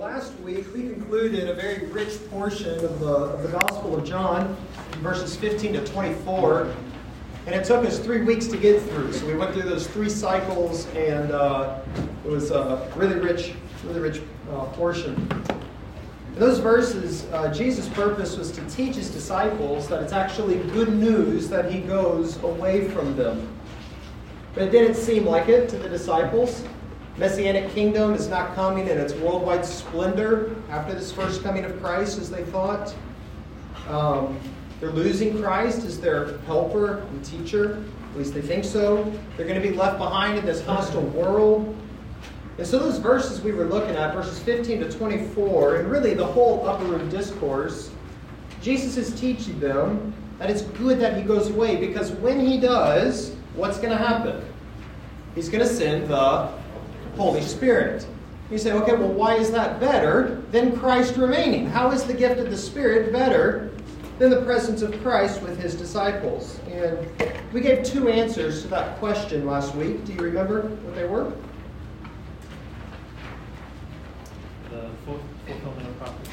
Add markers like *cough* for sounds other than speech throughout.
Last week, we concluded a very rich portion of the, of the Gospel of John, verses 15 to 24. And it took us three weeks to get through. So we went through those three cycles, and uh, it was a really rich, really rich uh, portion. In those verses, uh, Jesus' purpose was to teach his disciples that it's actually good news that he goes away from them. But it didn't seem like it to the disciples. Messianic kingdom is not coming in its worldwide splendor after this first coming of Christ, as they thought. Um, they're losing Christ as their helper and teacher. At least they think so. They're going to be left behind in this hostile world. And so, those verses we were looking at, verses 15 to 24, and really the whole upper room discourse, Jesus is teaching them that it's good that he goes away because when he does, what's going to happen? He's going to send the Holy Spirit. You say, okay, well, why is that better than Christ remaining? How is the gift of the Spirit better than the presence of Christ with his disciples? And we gave two answers to that question last week. Do you remember what they were? The fulfillment of prophecy.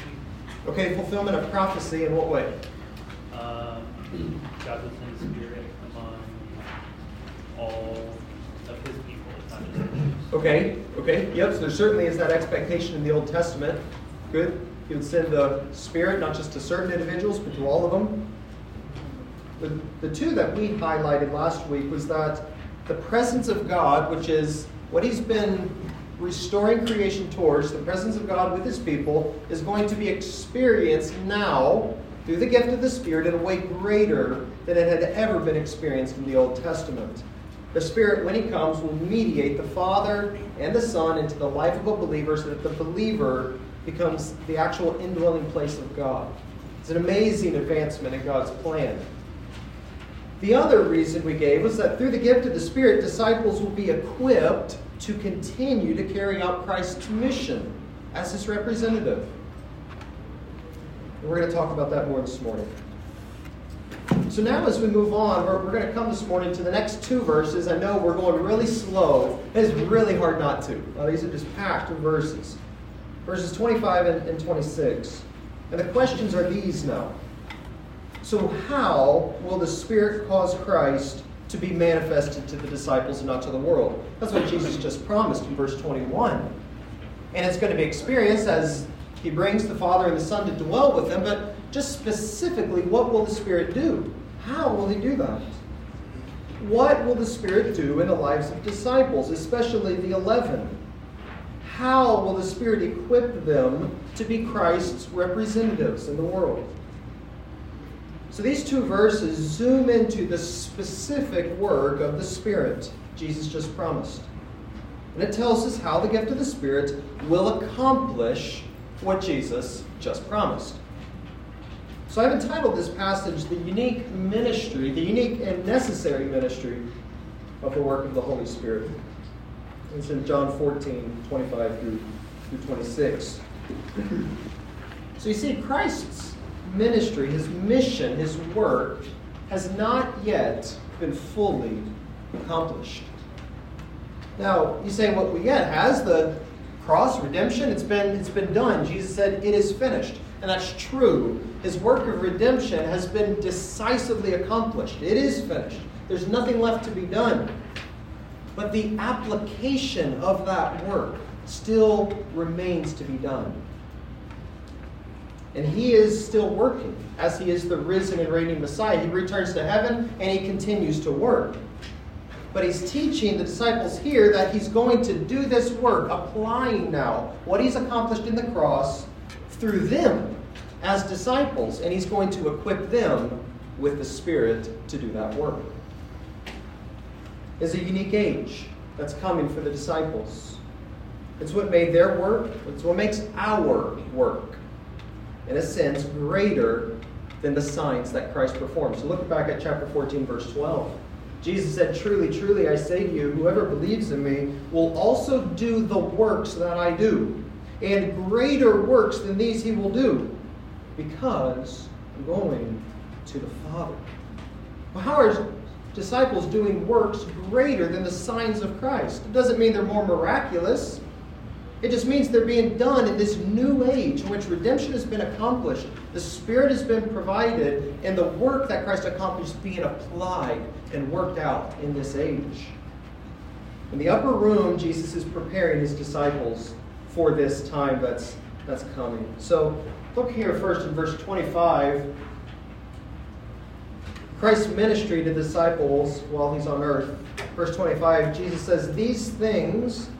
Okay, fulfillment of prophecy in what way? Um, God will send Spirit among all Okay, okay, yep, so there certainly is that expectation in the Old Testament. Good. He would send the Spirit not just to certain individuals, but to all of them. The, the two that we highlighted last week was that the presence of God, which is what He's been restoring creation towards, the presence of God with His people, is going to be experienced now through the gift of the Spirit in a way greater than it had ever been experienced in the Old Testament. The Spirit, when He comes, will mediate the Father and the Son into the life of a believer so that the believer becomes the actual indwelling place of God. It's an amazing advancement in God's plan. The other reason we gave was that through the gift of the Spirit, disciples will be equipped to continue to carry out Christ's mission as His representative. And we're going to talk about that more this morning. So now, as we move on, we're, we're going to come this morning to the next two verses. I know we're going really slow. It's really hard not to. Uh, these are just packed with verses. Verses 25 and, and 26. And the questions are these now. So, how will the Spirit cause Christ to be manifested to the disciples and not to the world? That's what Jesus just promised in verse 21. And it's going to be experienced as he brings the Father and the Son to dwell with them, but just specifically, what will the Spirit do? How will he do that? What will the Spirit do in the lives of disciples, especially the eleven? How will the Spirit equip them to be Christ's representatives in the world? So these two verses zoom into the specific work of the Spirit Jesus just promised. And it tells us how the gift of the Spirit will accomplish what Jesus just promised. So I've entitled this passage The Unique Ministry, the Unique and Necessary Ministry of the Work of the Holy Spirit. It's in John 14, 25 through, through 26. So you see, Christ's ministry, his mission, his work, has not yet been fully accomplished. Now, you say, what we get has the cross, redemption, it's been, it's been done. Jesus said, it is finished. And that's true. His work of redemption has been decisively accomplished. It is finished. There's nothing left to be done. But the application of that work still remains to be done. And he is still working as he is the risen and reigning Messiah. He returns to heaven and he continues to work. But he's teaching the disciples here that he's going to do this work, applying now what he's accomplished in the cross through them as disciples. And he's going to equip them with the Spirit to do that work. Is a unique age that's coming for the disciples. It's what made their work, it's what makes our work, in a sense, greater than the signs that Christ performed. So look back at chapter 14, verse 12. Jesus said, Truly, truly, I say to you, whoever believes in me will also do the works that I do. And greater works than these he will do, because I'm going to the Father. Well, how are disciples doing works greater than the signs of Christ? It doesn't mean they're more miraculous. It just means they're being done in this new age in which redemption has been accomplished, the Spirit has been provided, and the work that Christ accomplished is being applied and worked out in this age. In the upper room, Jesus is preparing his disciples for this time that's, that's coming. So look here first in verse 25. Christ's ministry to disciples while he's on earth. Verse 25, Jesus says, These things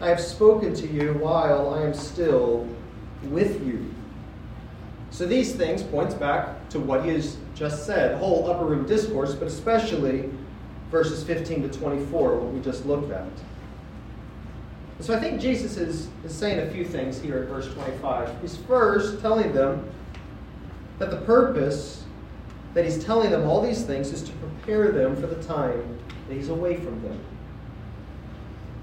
I have spoken to you while I am still with you. So these things points back to what he has just said, whole upper room discourse, but especially verses 15 to 24, what we just looked at. So I think Jesus is, is saying a few things here at verse 25. He's first telling them that the purpose that he's telling them all these things is to prepare them for the time that he's away from them.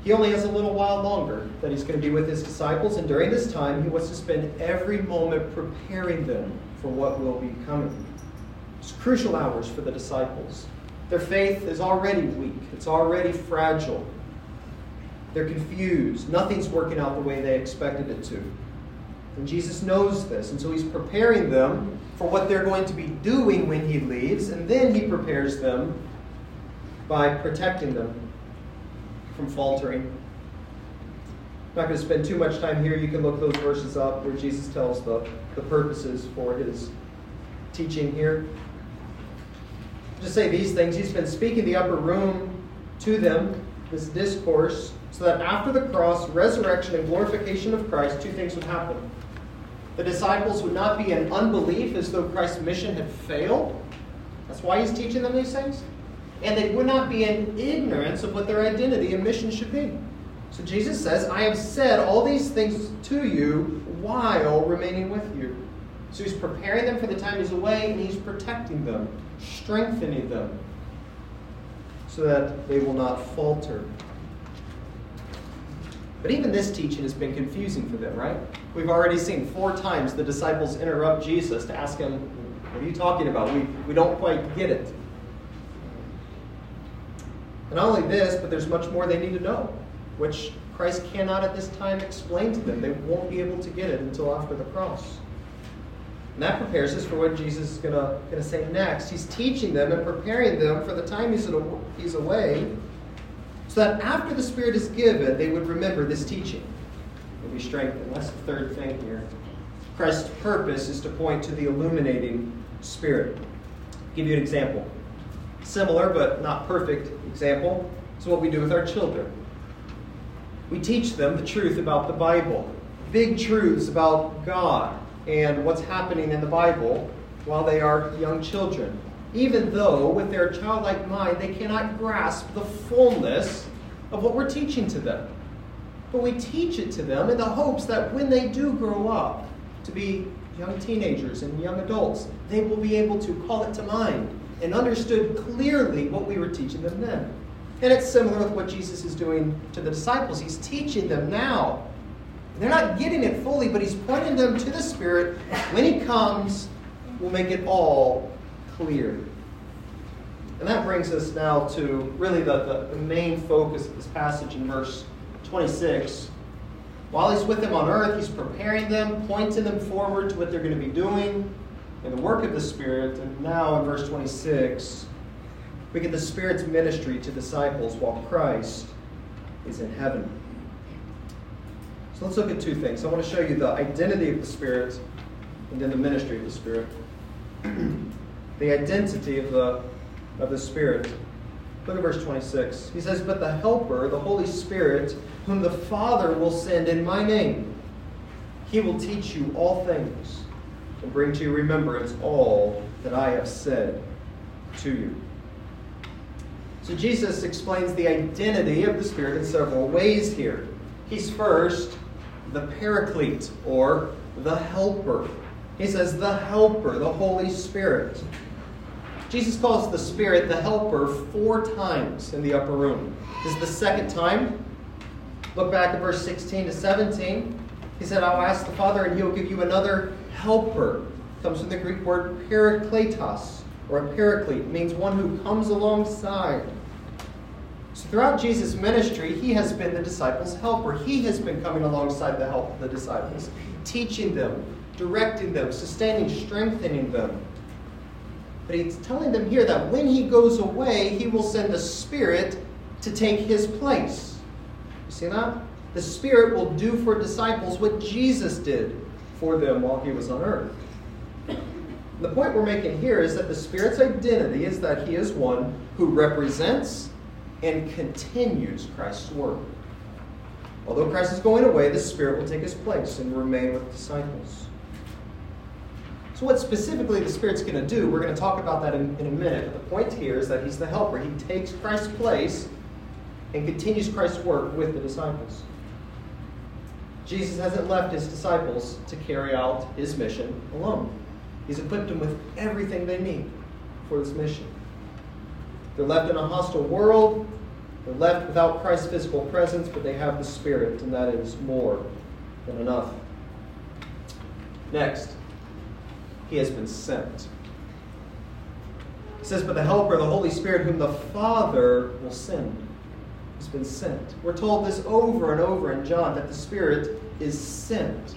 He only has a little while longer that he's going to be with his disciples, and during this time, he wants to spend every moment preparing them for what will be coming. It's crucial hours for the disciples. Their faith is already weak, it's already fragile. They're confused. Nothing's working out the way they expected it to. And Jesus knows this, and so he's preparing them for what they're going to be doing when he leaves, and then he prepares them by protecting them from faltering. I'm not going to spend too much time here. You can look those verses up where Jesus tells the, the purposes for his teaching here. Just say these things. He's been speaking the upper room to them, this discourse, so that after the cross, resurrection, and glorification of Christ, two things would happen. The disciples would not be in unbelief as though Christ's mission had failed. That's why he's teaching them these things and they would not be in ignorance of what their identity and mission should be. So Jesus says, I have said all these things to you while remaining with you. So he's preparing them for the time he's away, and he's protecting them, strengthening them, so that they will not falter. But even this teaching has been confusing for them, right? We've already seen four times the disciples interrupt Jesus to ask him, What are you talking about? We, we don't quite get it. And not only this, but there's much more they need to know, which Christ cannot at this time explain to them. They won't be able to get it until after the cross. And that prepares us for what Jesus is going to say next. He's teaching them and preparing them for the time he's, he's away, so that after the Spirit is given, they would remember this teaching and be strengthened. That's the third thing here. Christ's purpose is to point to the illuminating Spirit. I'll give you an example similar but not perfect example is what we do with our children. We teach them the truth about the Bible, big truths about God and what's happening in the Bible while they are young children. Even though, with their childlike mind, they cannot grasp the fullness of what we're teaching to them. But we teach it to them in the hopes that when they do grow up to be young teenagers and young adults, they will be able to call it to mind and understood clearly what we were teaching them then. And it's similar with what Jesus is doing to the disciples. He's teaching them now. They're not getting it fully, but he's pointing them to the Spirit. When he comes, we'll make it all clear. And that brings us now to really the, the, main focus of this passage in verse 26. While he's with them on earth, he's preparing them, pointing them forward to what they're going to be doing in the work of the Spirit. And now in verse 26, we get the Spirit's ministry to disciples while Christ is in heaven. So let's look at two things. I want to show you the identity of the Spirit and then the ministry of the Spirit. *clears throat* the identity of the, of the Spirit. Look at verse 26. He says, But the Helper, the Holy Spirit, whom the Father will send in my name, he will teach you all things and bring to your remembrance all that I have said to you. So Jesus explains the identity of the Spirit in several ways here. He's first the Paraclete, or the Helper. He says, the Helper, the Holy Spirit. Jesus calls the Spirit the Helper four times in the upper room. This is the second time. Look back at verse 16 to 17. He said, I'll ask the Father, and he'll give you another helper comes from the Greek word parakletos, or a paraclete. It means one who comes alongside. So throughout Jesus' ministry, he has been the disciples' helper. He has been coming alongside the help of the disciples, teaching them, directing them, sustaining, strengthening them. But he's telling them here that when he goes away, he will send the Spirit to take his place. You see that? The Spirit will do for disciples what Jesus did for them while he was on earth. The point we're making here is that the Spirit's identity is that he is one who represents and continues Christ's work. Although Christ is going away, the Spirit will take his place and remain with disciples. So, what specifically the Spirit's going to do, we're going to talk about that in, in a minute. But the point here is that He's the helper. He takes Christ's place and continues Christ's work with the disciples. Jesus hasn't left His disciples to carry out His mission alone, He's equipped them with everything they need for this mission. They're left in a hostile world. They're left without Christ's physical presence, but they have the Spirit, and that is more than enough. Next, he has been sent. He says, But the Helper, the Holy Spirit, whom the Father will send, has been sent. We're told this over and over in John that the Spirit is sent.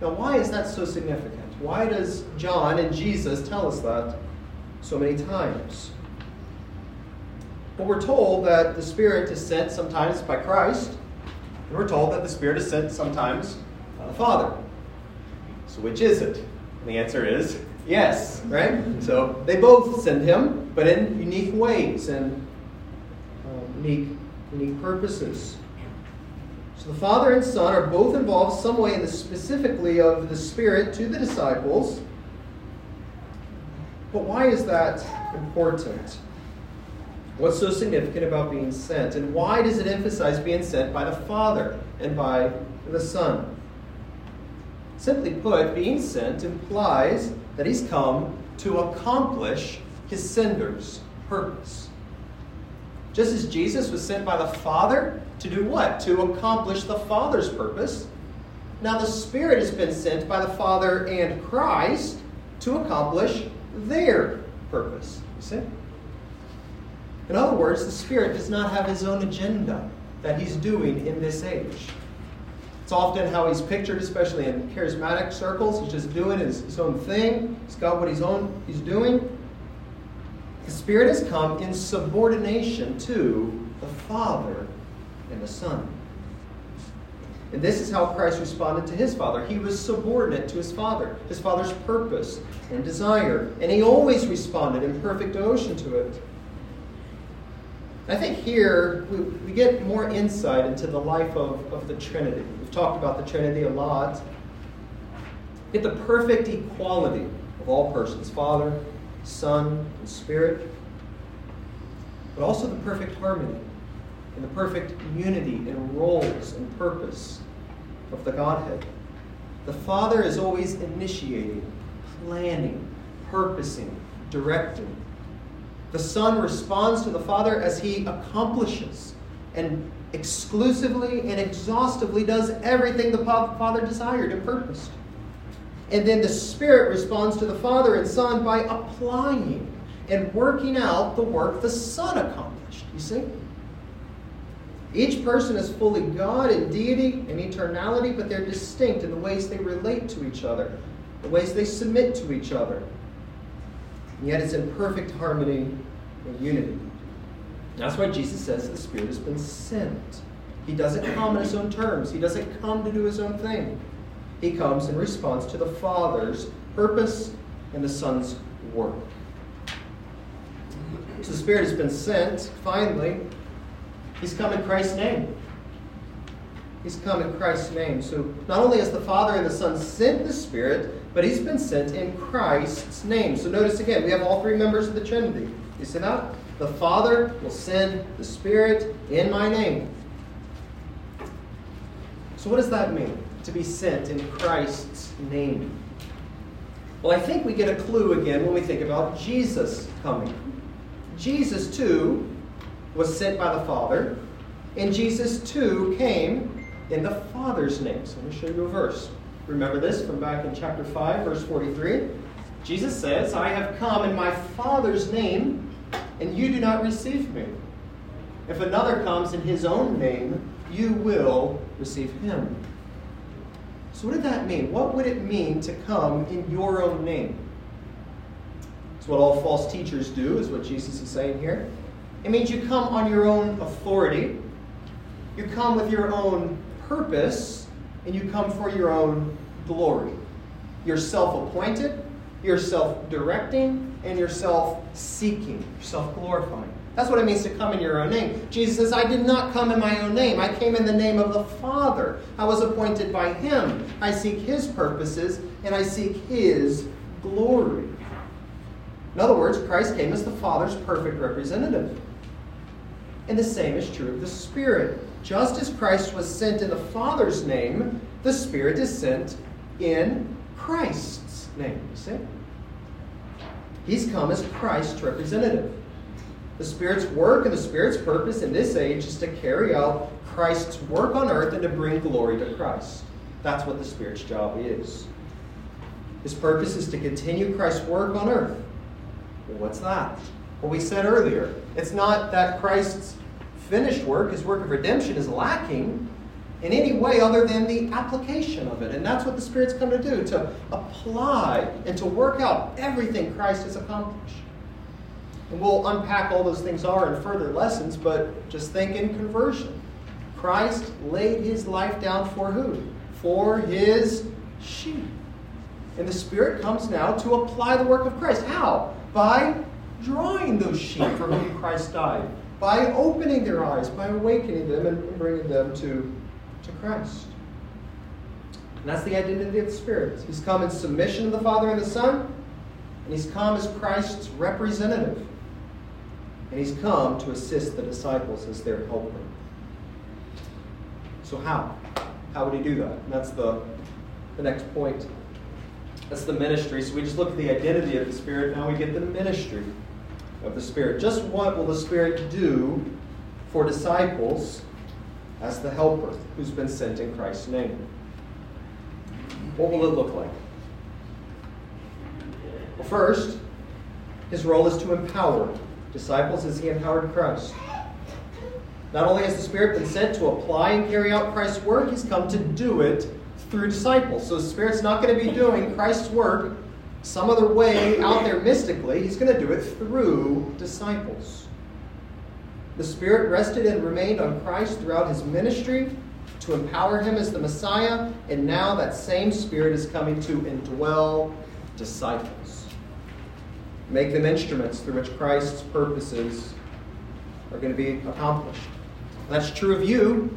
Now, why is that so significant? Why does John and Jesus tell us that so many times? Well, we're told that the Spirit is sent sometimes by Christ, and we're told that the Spirit is sent sometimes by the Father. So, which is it? The answer is yes, right? So they both send him, but in unique ways and um, unique, unique purposes. So the Father and Son are both involved some way in the specifically of the Spirit to the disciples. But why is that important? What's so significant about being sent? And why does it emphasize being sent by the Father and by the Son? Simply put, being sent implies that he's come to accomplish his sender's purpose. Just as Jesus was sent by the Father to do what? To accomplish the Father's purpose. Now the Spirit has been sent by the Father and Christ to accomplish their purpose. You see? In other words, the Spirit does not have his own agenda that he's doing in this age. It's often how he's pictured, especially in charismatic circles. He's just doing his, his own thing. He's got what he's own he's doing. The Spirit has come in subordination to the Father and the Son. And this is how Christ responded to his Father. He was subordinate to his Father, his Father's purpose and desire. And he always responded in perfect devotion to it. I think here we, we get more insight into the life of, of the Trinity. We've talked about the Trinity a lot. Get the perfect equality of all persons Father, Son, and Spirit, but also the perfect harmony and the perfect unity in roles and purpose of the Godhead. The Father is always initiating, planning, purposing, directing. The Son responds to the Father as he accomplishes and exclusively and exhaustively does everything the Father desired and purposed. And then the Spirit responds to the Father and Son by applying and working out the work the Son accomplished. You see? Each person is fully God in deity and eternality, but they're distinct in the ways they relate to each other, the ways they submit to each other, and yet it's in perfect harmony and unity. That's why Jesus says the Spirit has been sent. He doesn't come in his own terms, he doesn't come to do his own thing. He comes in response to the Father's purpose and the Son's work. So the Spirit has been sent, finally. He's come in Christ's name. He's come in Christ's name. So not only has the Father and the Son sent the Spirit, but he's been sent in Christ's name. So notice again, we have all three members of the Trinity. You see that? The Father will send the Spirit in my name. So, what does that mean? To be sent in Christ's name. Well, I think we get a clue again when we think about Jesus coming. Jesus, too, was sent by the Father, and Jesus, too, came in the Father's name. So, let me show you a verse. Remember this from back in chapter 5, verse 43. Jesus says, I have come in my Father's name, and you do not receive me. If another comes in his own name, you will receive him. So, what did that mean? What would it mean to come in your own name? It's what all false teachers do, is what Jesus is saying here. It means you come on your own authority, you come with your own purpose, and you come for your own glory. You're self appointed, you're self directing, and you're self seeking, self glorifying. That's what it means to come in your own name. Jesus says, I did not come in my own name. I came in the name of the Father. I was appointed by Him. I seek His purposes and I seek His glory. In other words, Christ came as the Father's perfect representative. And the same is true of the Spirit. Just as Christ was sent in the Father's name, the Spirit is sent in Christ's name. You see? He's come as Christ's representative. The Spirit's work and the Spirit's purpose in this age is to carry out Christ's work on earth and to bring glory to Christ. That's what the Spirit's job is. His purpose is to continue Christ's work on earth. Well, what's that? Well, we said earlier, it's not that Christ's finished work, his work of redemption, is lacking in any way other than the application of it. And that's what the Spirit's come to do to apply and to work out everything Christ has accomplished. And we'll unpack all those things are in further lessons, but just think in conversion. Christ laid his life down for who? For his sheep. And the Spirit comes now to apply the work of Christ. How? By drawing those sheep for whom Christ died, by opening their eyes, by awakening them and bringing them to, to Christ. And that's the identity of the Spirit. He's come in submission to the Father and the Son, and he's come as Christ's representative. And he's come to assist the disciples as their helper. So, how? How would he do that? And that's the, the next point. That's the ministry. So, we just look at the identity of the Spirit. Now we get the ministry of the Spirit. Just what will the Spirit do for disciples as the helper who's been sent in Christ's name? What will it look like? Well, first, his role is to empower disciples as he empowered Christ. Not only has the Spirit been sent to apply and carry out Christ's work, he's come to do it through disciples. So the Spirit's not going to be doing Christ's work some other way out there mystically. He's going to do it through disciples. The Spirit rested and remained on Christ throughout his ministry to empower him as the Messiah, and now that same Spirit is coming to indwell disciples make them instruments through which Christ's purposes are going to be accomplished. That's true of you,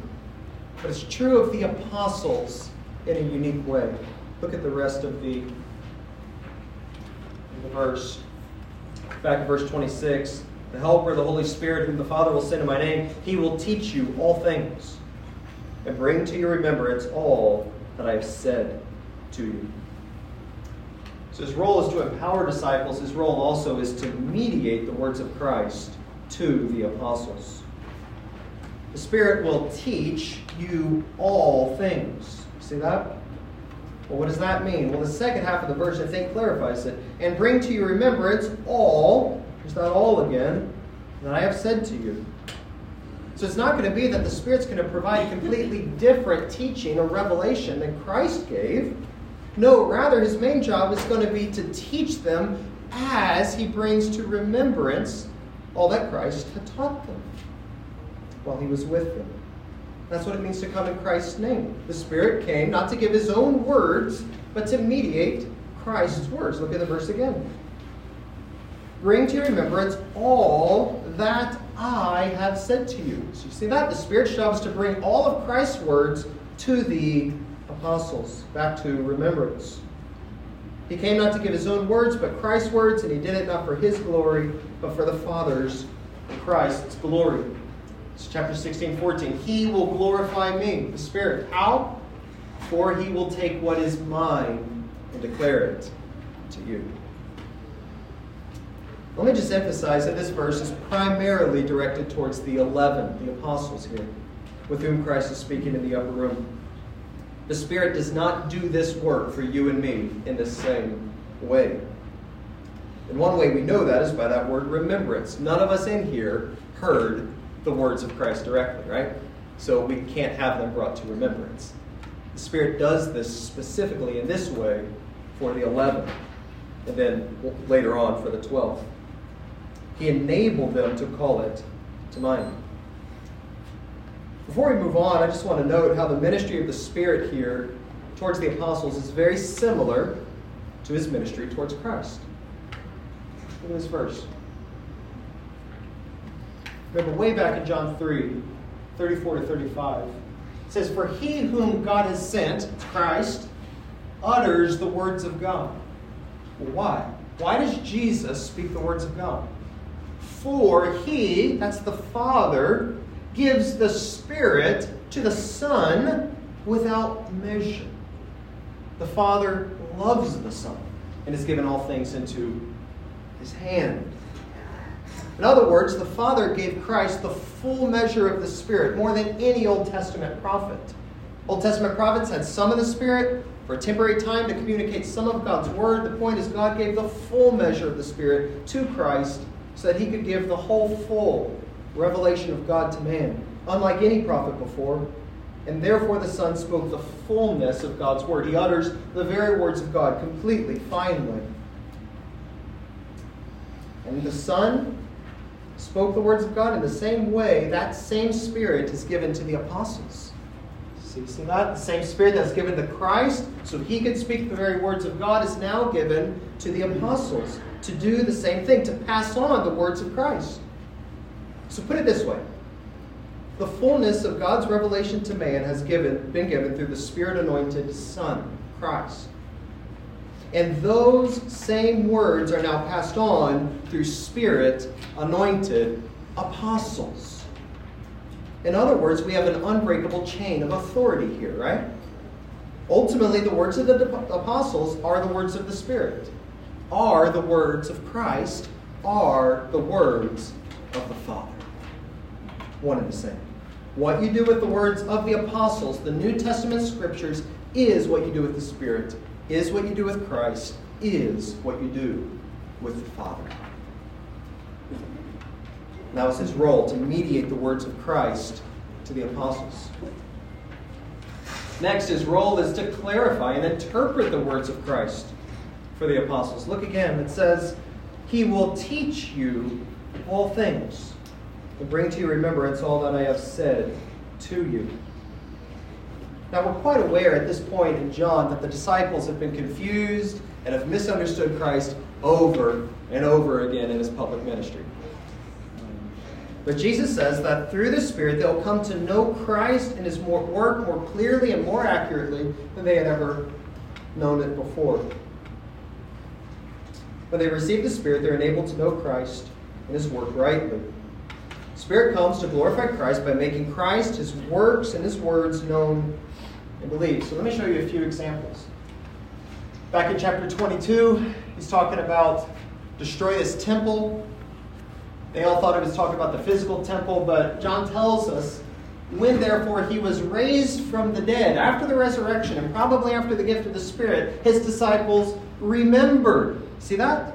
but it's true of the apostles in a unique way. Look at the rest of the, the verse. Back in verse 26 The Helper, the Holy Spirit, whom the Father will send in my name, he will teach you all things and bring to your remembrance all that I have said to you. So his role is to empower disciples. His role also is to mediate the words of Christ to the apostles. The Spirit will teach you all things. See that? Well, what does that mean? Well, the second half of the verse, I think, clarifies it. And bring to your remembrance all, there's that all again, that I have said to you. So it's not going to be that the Spirit's going to provide a completely different teaching or revelation than Christ gave. No, rather, his main job is going to be to teach them as he brings to remembrance all that Christ had taught them while he was with them. That's what it means to come in Christ's name. The Spirit came not to give his own words, but to mediate Christ's words. Look at the verse again. Bring to your remembrance all that I have said to you. So you see that? The Spirit's job is to bring all of Christ's words to the apostles back to remembrance. He came not to give his own words, but Christ's words, and he did it not for his glory, but for the Father's, Christ's glory. It's chapter 16, 14. He will glorify me, the Spirit. How? For he will take what is mine and declare it to you. Let me just emphasize that this verse is primarily directed towards the eleven, the apostles here, with whom Christ is speaking in the upper room. The Spirit does not do this work for you and me in the same way. And one way we know that is by that word remembrance. None of us in here heard the words of Christ directly, right? So we can't have them brought to remembrance. The Spirit does this specifically in this way for the 11, and then later on for the 12. He enabled them to call it to mind. Before we move on, I just want to note how the ministry of the Spirit here towards the apostles is very similar to his ministry towards Christ. Look at this verse. Remember, way back in John 3, 34 to 35, it says, For he whom God has sent, Christ, utters the words of God. Well, why? Why does Jesus speak the words of God? For he, that's the Father, gives the Spirit to the Son without measure. The Father loves the Son and has given all things into his hand. In other words, the Father gave Christ the full measure of the Spirit, more than any Old Testament prophet. Old Testament prophets had some of the Spirit for a temporary time to communicate some of God's Word. The point is, God gave the full measure of the Spirit to Christ so that he could give the whole full revelation of God to man, unlike any prophet before. And therefore, the Son spoke the fullness of God's Word. He utters the very words of God completely, finally. And the Son spoke the words of God in the same way that same Spirit is given to the apostles. See, see that? The same Spirit that's given to Christ so he could speak the very words of God is now given to the apostles to do the same thing, to pass on the words of Christ. So put it this way the fullness of God's revelation to man has given, been given through the Spirit anointed Son, Christ. And those same words are now passed on through Spirit anointed apostles. In other words, we have an unbreakable chain of authority here, right? Ultimately, the words of the apostles are the words of the Spirit, are the words of Christ, are the words of the Father. One and the same. What you do with the words of the apostles, the New Testament scriptures, is what you do with the Spirit is what you do with Christ, is what you do with the Father. Now it's his role to mediate the words of Christ to the apostles. Next, his role is to clarify and interpret the words of Christ for the apostles. Look again, it says, He will teach you all things and bring to your remembrance all that I have said to you. Now, we're quite aware at this point in John that the disciples have been confused and have misunderstood Christ over and over again in his public ministry. But Jesus says that through the Spirit they'll come to know Christ and his work more clearly and more accurately than they had ever known it before. When they receive the Spirit, they're enabled to know Christ and his work rightly. Spirit comes to glorify Christ by making Christ, his works, and his words known and believed. So let me show you a few examples. Back in chapter 22, he's talking about destroy this temple. They all thought he was talking about the physical temple, but John tells us when therefore he was raised from the dead, after the resurrection, and probably after the gift of the Spirit, his disciples remembered. See that?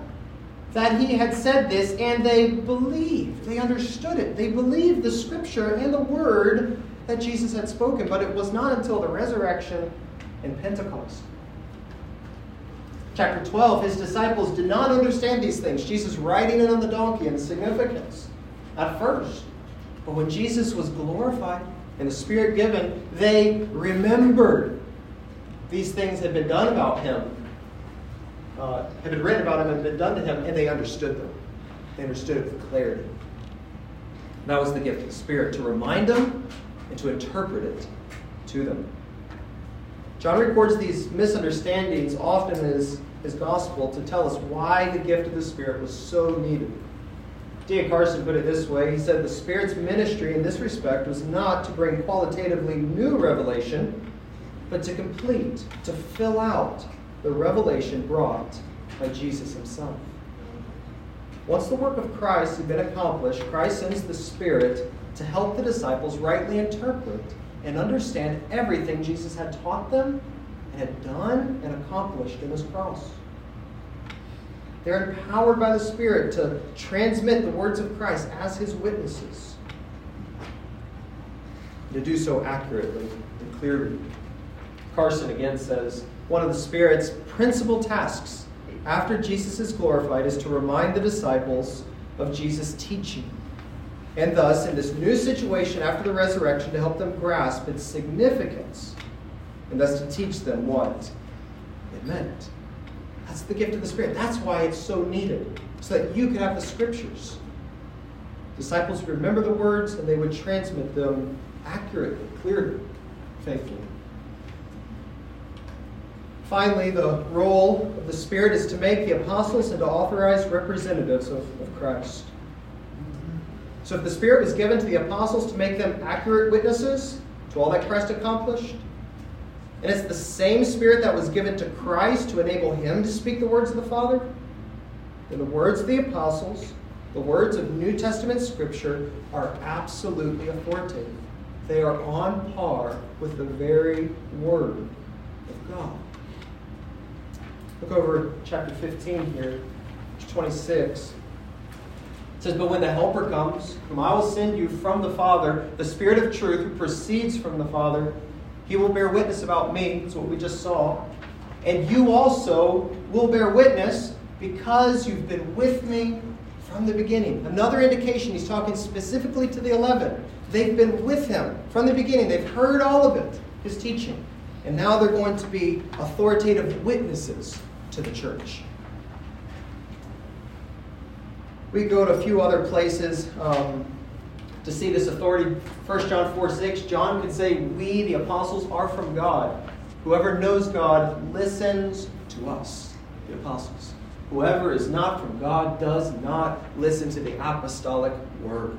That he had said this, and they believed. They understood it. They believed the scripture and the word that Jesus had spoken, but it was not until the resurrection and Pentecost. Chapter 12, his disciples did not understand these things. Jesus riding in on the donkey and the significance at first. But when Jesus was glorified and the Spirit given, they remembered these things had been done about him, uh, had been written about him and been done to him, and they understood them. They understood it with clarity. That was the gift of the Spirit to remind them and to interpret it to them. John records these misunderstandings often in his, his gospel to tell us why the gift of the Spirit was so needed. D.A. Carson put it this way He said, The Spirit's ministry in this respect was not to bring qualitatively new revelation, but to complete, to fill out the revelation brought by Jesus himself. Once the work of Christ had been accomplished, Christ sends the Spirit to help the disciples rightly interpret and understand everything Jesus had taught them and had done and accomplished in his cross. They're empowered by the Spirit to transmit the words of Christ as his witnesses. to do so accurately and clearly. Carson again says one of the Spirit's principal tasks after Jesus is glorified is to remind the disciples of Jesus' teaching. And thus, in this new situation after the resurrection, to help them grasp its significance, and thus to teach them what it meant. That's the gift of the Spirit. That's why it's so needed, so that you can have the Scriptures. Disciples would remember the words and they would transmit them accurately, clearly, faithfully. Finally, the role of the Spirit is to make the apostles into authorized representatives of, of Christ. So, if the Spirit was given to the apostles to make them accurate witnesses to all that Christ accomplished, and it's the same Spirit that was given to Christ to enable him to speak the words of the Father, then the words of the apostles, the words of New Testament Scripture, are absolutely authoritative. They are on par with the very Word of God. Look over chapter 15 here, 26. It says, But when the Helper comes, whom I will send you from the Father, the Spirit of truth who proceeds from the Father, he will bear witness about me. That's what we just saw. And you also will bear witness because you've been with me from the beginning. Another indication, he's talking specifically to the 11. They've been with him from the beginning, they've heard all of it, his teaching. And now they're going to be authoritative witnesses to the church. We go to a few other places um, to see this authority. 1 John 4 6, John could say, We, the apostles, are from God. Whoever knows God listens to us, the apostles. Whoever is not from God does not listen to the apostolic word.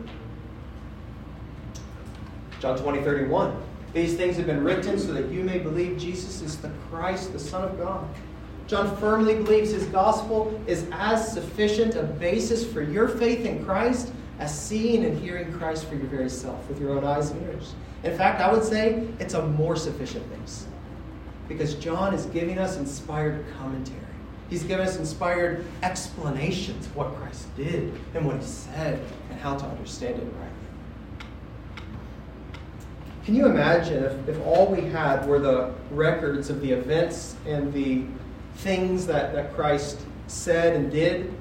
John 20, 31. These things have been written so that you may believe Jesus is the Christ, the Son of God. John firmly believes his gospel is as sufficient a basis for your faith in Christ as seeing and hearing Christ for your very self with your own eyes and ears. In fact, I would say it's a more sufficient base because John is giving us inspired commentary. He's given us inspired explanations of what Christ did and what he said and how to understand it rightly. Can you imagine if, if all we had were the records of the events and the things that, that Christ said and did,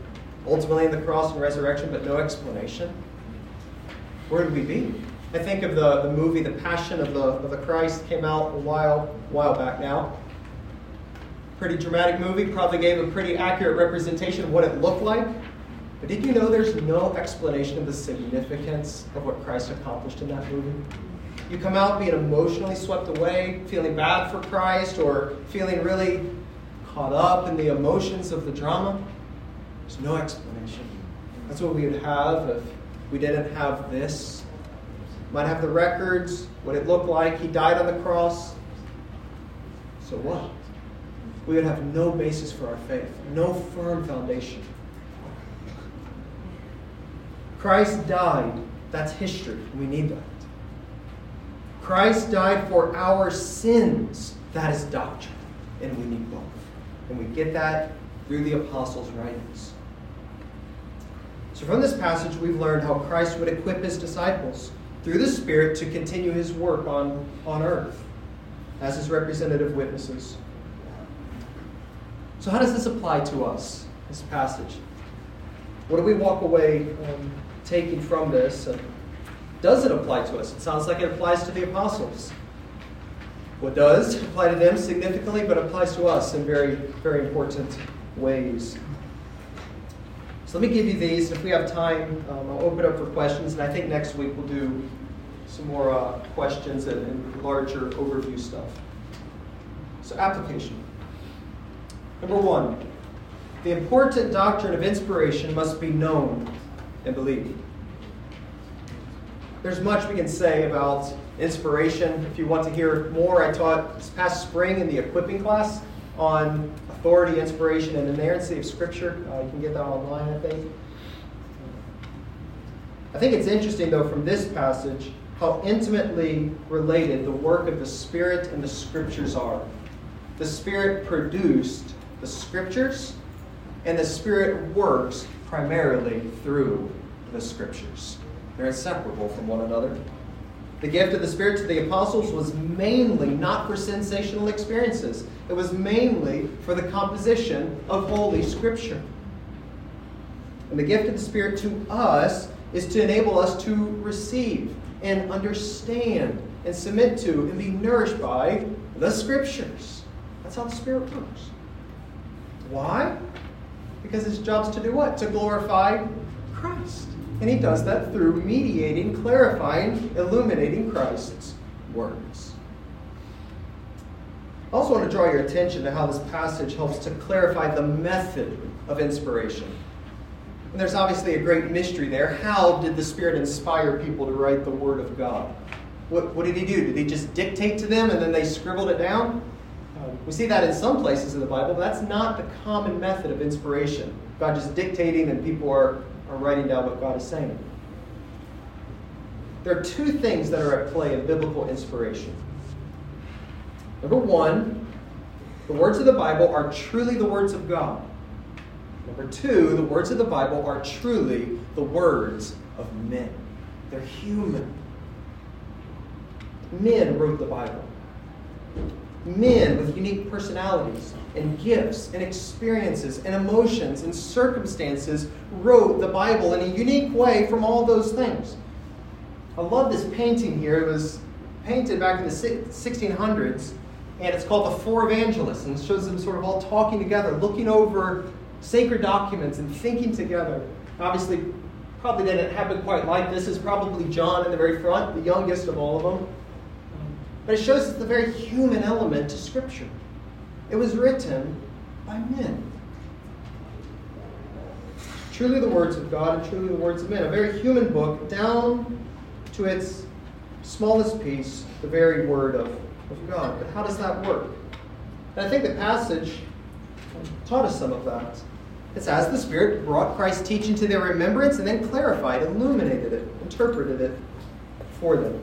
ultimately in the cross and resurrection, but no explanation? Where would we be? I think of the, the movie The Passion of the, of the Christ came out a while, while back now. Pretty dramatic movie, probably gave a pretty accurate representation of what it looked like. But did you know there's no explanation of the significance of what Christ accomplished in that movie? You come out being emotionally swept away, feeling bad for Christ, or feeling really caught up in the emotions of the drama. There's no explanation. That's what we would have if we didn't have this. Might have the records, what it looked like. He died on the cross. So what? We would have no basis for our faith, no firm foundation. Christ died. That's history. We need that. Christ died for our sins. That is doctrine. And we need both. And we get that through the apostles' writings. So, from this passage, we've learned how Christ would equip his disciples through the Spirit to continue his work on, on earth as his representative witnesses. So, how does this apply to us, this passage? What do we walk away um, taking from this? And does it apply to us? It sounds like it applies to the apostles. What does apply to them significantly, but applies to us in very, very important ways. So let me give you these. If we have time, um, I'll open up for questions, and I think next week we'll do some more uh, questions and, and larger overview stuff. So, application. Number one, the important doctrine of inspiration must be known and believed. There's much we can say about inspiration. If you want to hear more, I taught this past spring in the equipping class on authority, inspiration, and inerrancy of Scripture. Uh, you can get that online, I think. I think it's interesting, though, from this passage, how intimately related the work of the Spirit and the Scriptures are. The Spirit produced the Scriptures, and the Spirit works primarily through the Scriptures. They're inseparable from one another. The gift of the Spirit to the apostles was mainly not for sensational experiences, it was mainly for the composition of Holy Scripture. And the gift of the Spirit to us is to enable us to receive and understand and submit to and be nourished by the Scriptures. That's how the Spirit works. Why? Because his job's to do what? To glorify Christ. And he does that through mediating, clarifying, illuminating Christ's words. I also want to draw your attention to how this passage helps to clarify the method of inspiration. And there's obviously a great mystery there. How did the Spirit inspire people to write the Word of God? What, what did he do? Did he just dictate to them and then they scribbled it down? Um, we see that in some places in the Bible, but that's not the common method of inspiration. God just dictating and people are are writing down what God is saying. There are two things that are at play in biblical inspiration. Number one, the words of the Bible are truly the words of God. Number two, the words of the Bible are truly the words of men. They're human. Men wrote the Bible men with unique personalities and gifts and experiences and emotions and circumstances wrote the Bible in a unique way from all those things. I love this painting here. It was painted back in the 1600s, and it's called The Four Evangelists, and it shows them sort of all talking together, looking over sacred documents and thinking together. Obviously, probably didn't happen quite like this. Is probably John in the very front, the youngest of all of them. But it shows us the very human element to Scripture. It was written by men. Truly the words of God and truly the words of men. A very human book, down to its smallest piece, the very word of, of God. But how does that work? And I think the passage taught us some of that. It's as the Spirit brought Christ's teaching to their remembrance and then clarified, illuminated it, interpreted it for them.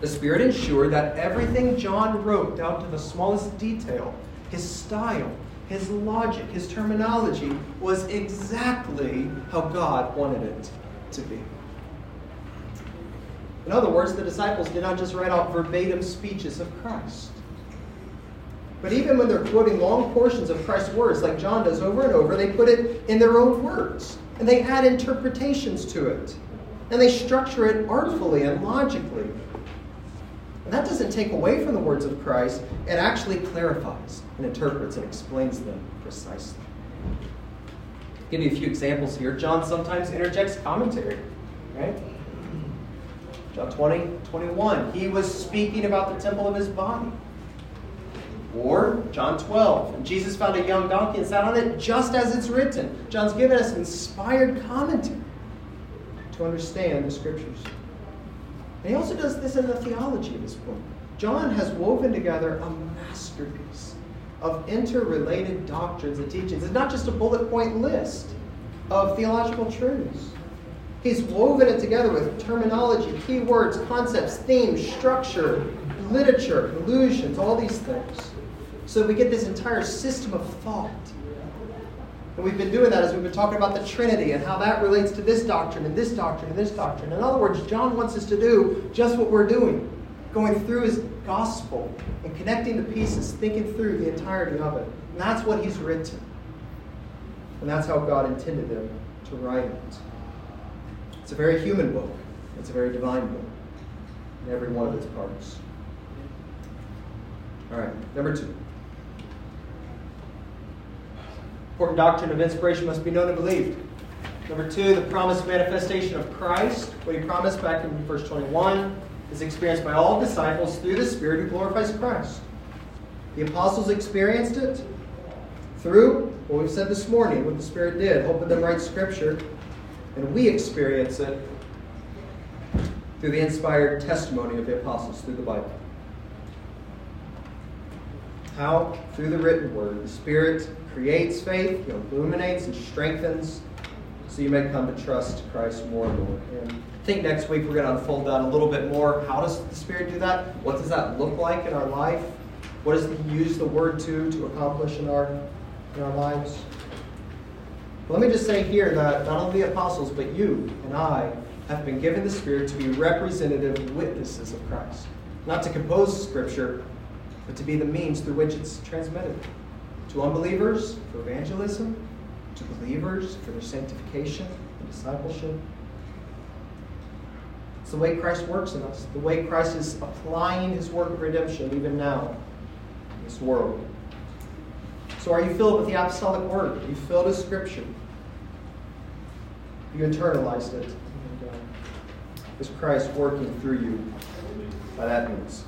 The Spirit ensured that everything John wrote, down to the smallest detail, his style, his logic, his terminology, was exactly how God wanted it to be. In other words, the disciples did not just write out verbatim speeches of Christ. But even when they're quoting long portions of Christ's words, like John does over and over, they put it in their own words. And they add interpretations to it. And they structure it artfully and logically. That doesn't take away from the words of Christ, it actually clarifies and interprets and explains them precisely. I'll give you a few examples here. John sometimes interjects commentary, right? John 20, 21. He was speaking about the temple of his body. Or John 12. And Jesus found a young donkey and sat on it just as it's written. John's given us inspired commentary to understand the scriptures. And he also does this in the theology of his book. John has woven together a masterpiece of interrelated doctrines and teachings. It's not just a bullet point list of theological truths. He's woven it together with terminology, keywords, concepts, themes, structure, literature, allusions, all these things. So we get this entire system of thought and we've been doing that as we've been talking about the Trinity and how that relates to this doctrine and this doctrine and this doctrine. In other words, John wants us to do just what we're doing going through his gospel and connecting the pieces, thinking through the entirety of it. And that's what he's written. And that's how God intended him to write it. It's a very human book, it's a very divine book in every one of its parts. All right, number two. Important doctrine of inspiration must be known and believed. Number two, the promised manifestation of Christ, what he promised back in verse 21, is experienced by all disciples through the Spirit who glorifies Christ. The apostles experienced it through what we've said this morning, what the Spirit did, helping them write Scripture. And we experience it through the inspired testimony of the apostles through the Bible. How? Through the written word. The Spirit creates faith, He illuminates and strengthens so you may come to trust Christ more and more. And I think next week we're going to unfold that a little bit more. How does the Spirit do that? What does that look like in our life? What does He use the Word to to accomplish in our in our lives? Let me just say here that not only the apostles, but you and I have been given the Spirit to be representative witnesses of Christ, not to compose Scripture, but to be the means through which it's transmitted. To unbelievers, for evangelism, to believers, for their sanctification and discipleship. It's the way Christ works in us, the way Christ is applying his work of redemption even now in this world. So, are you filled with the apostolic word? Are you filled with Scripture? You internalized it. And, uh, is Christ working through you by that means?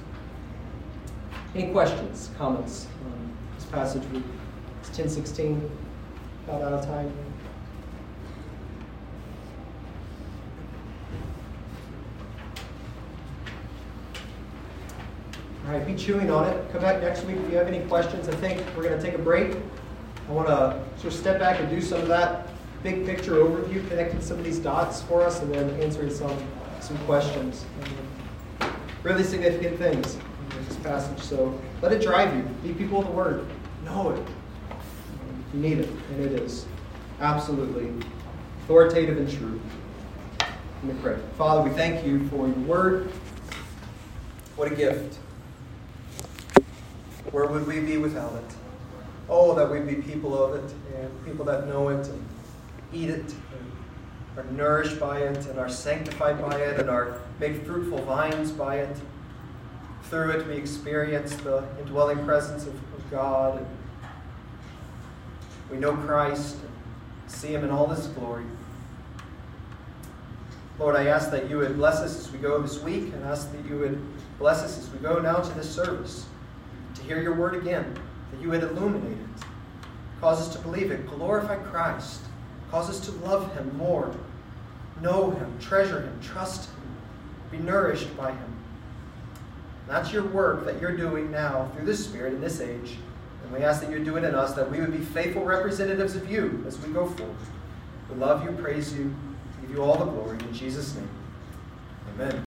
Any questions, comments on this passage? It's 1016. About out of time. All right, be chewing on it. Come back next week if you have any questions. I think we're going to take a break. I want to sort of step back and do some of that big picture overview, connecting some of these dots for us, and then answering some some questions. Really significant things in this passage. So let it drive you. Be people of the Word. Know it. Need it, and it is absolutely authoritative and true. Let me pray. Father, we thank you for your Word. What a gift. Where would we be without it? Oh, that we'd be people of it and people that know it and eat it and are nourished by it and are sanctified by it and are made fruitful vines by it. Through it, we experience the indwelling presence of, of God. We know Christ see Him in all His glory. Lord, I ask that you would bless us as we go this week and ask that you would bless us as we go now to this service to hear your word again, that you would illuminate it, cause us to believe it, glorify Christ, cause us to love him more, know him, treasure him, trust him, be nourished by him. That's your work that you're doing now through the Spirit in this age. And we ask that you do it in us, that we would be faithful representatives of you as we go forward. We love you, praise you, give you all the glory. In Jesus' name, amen.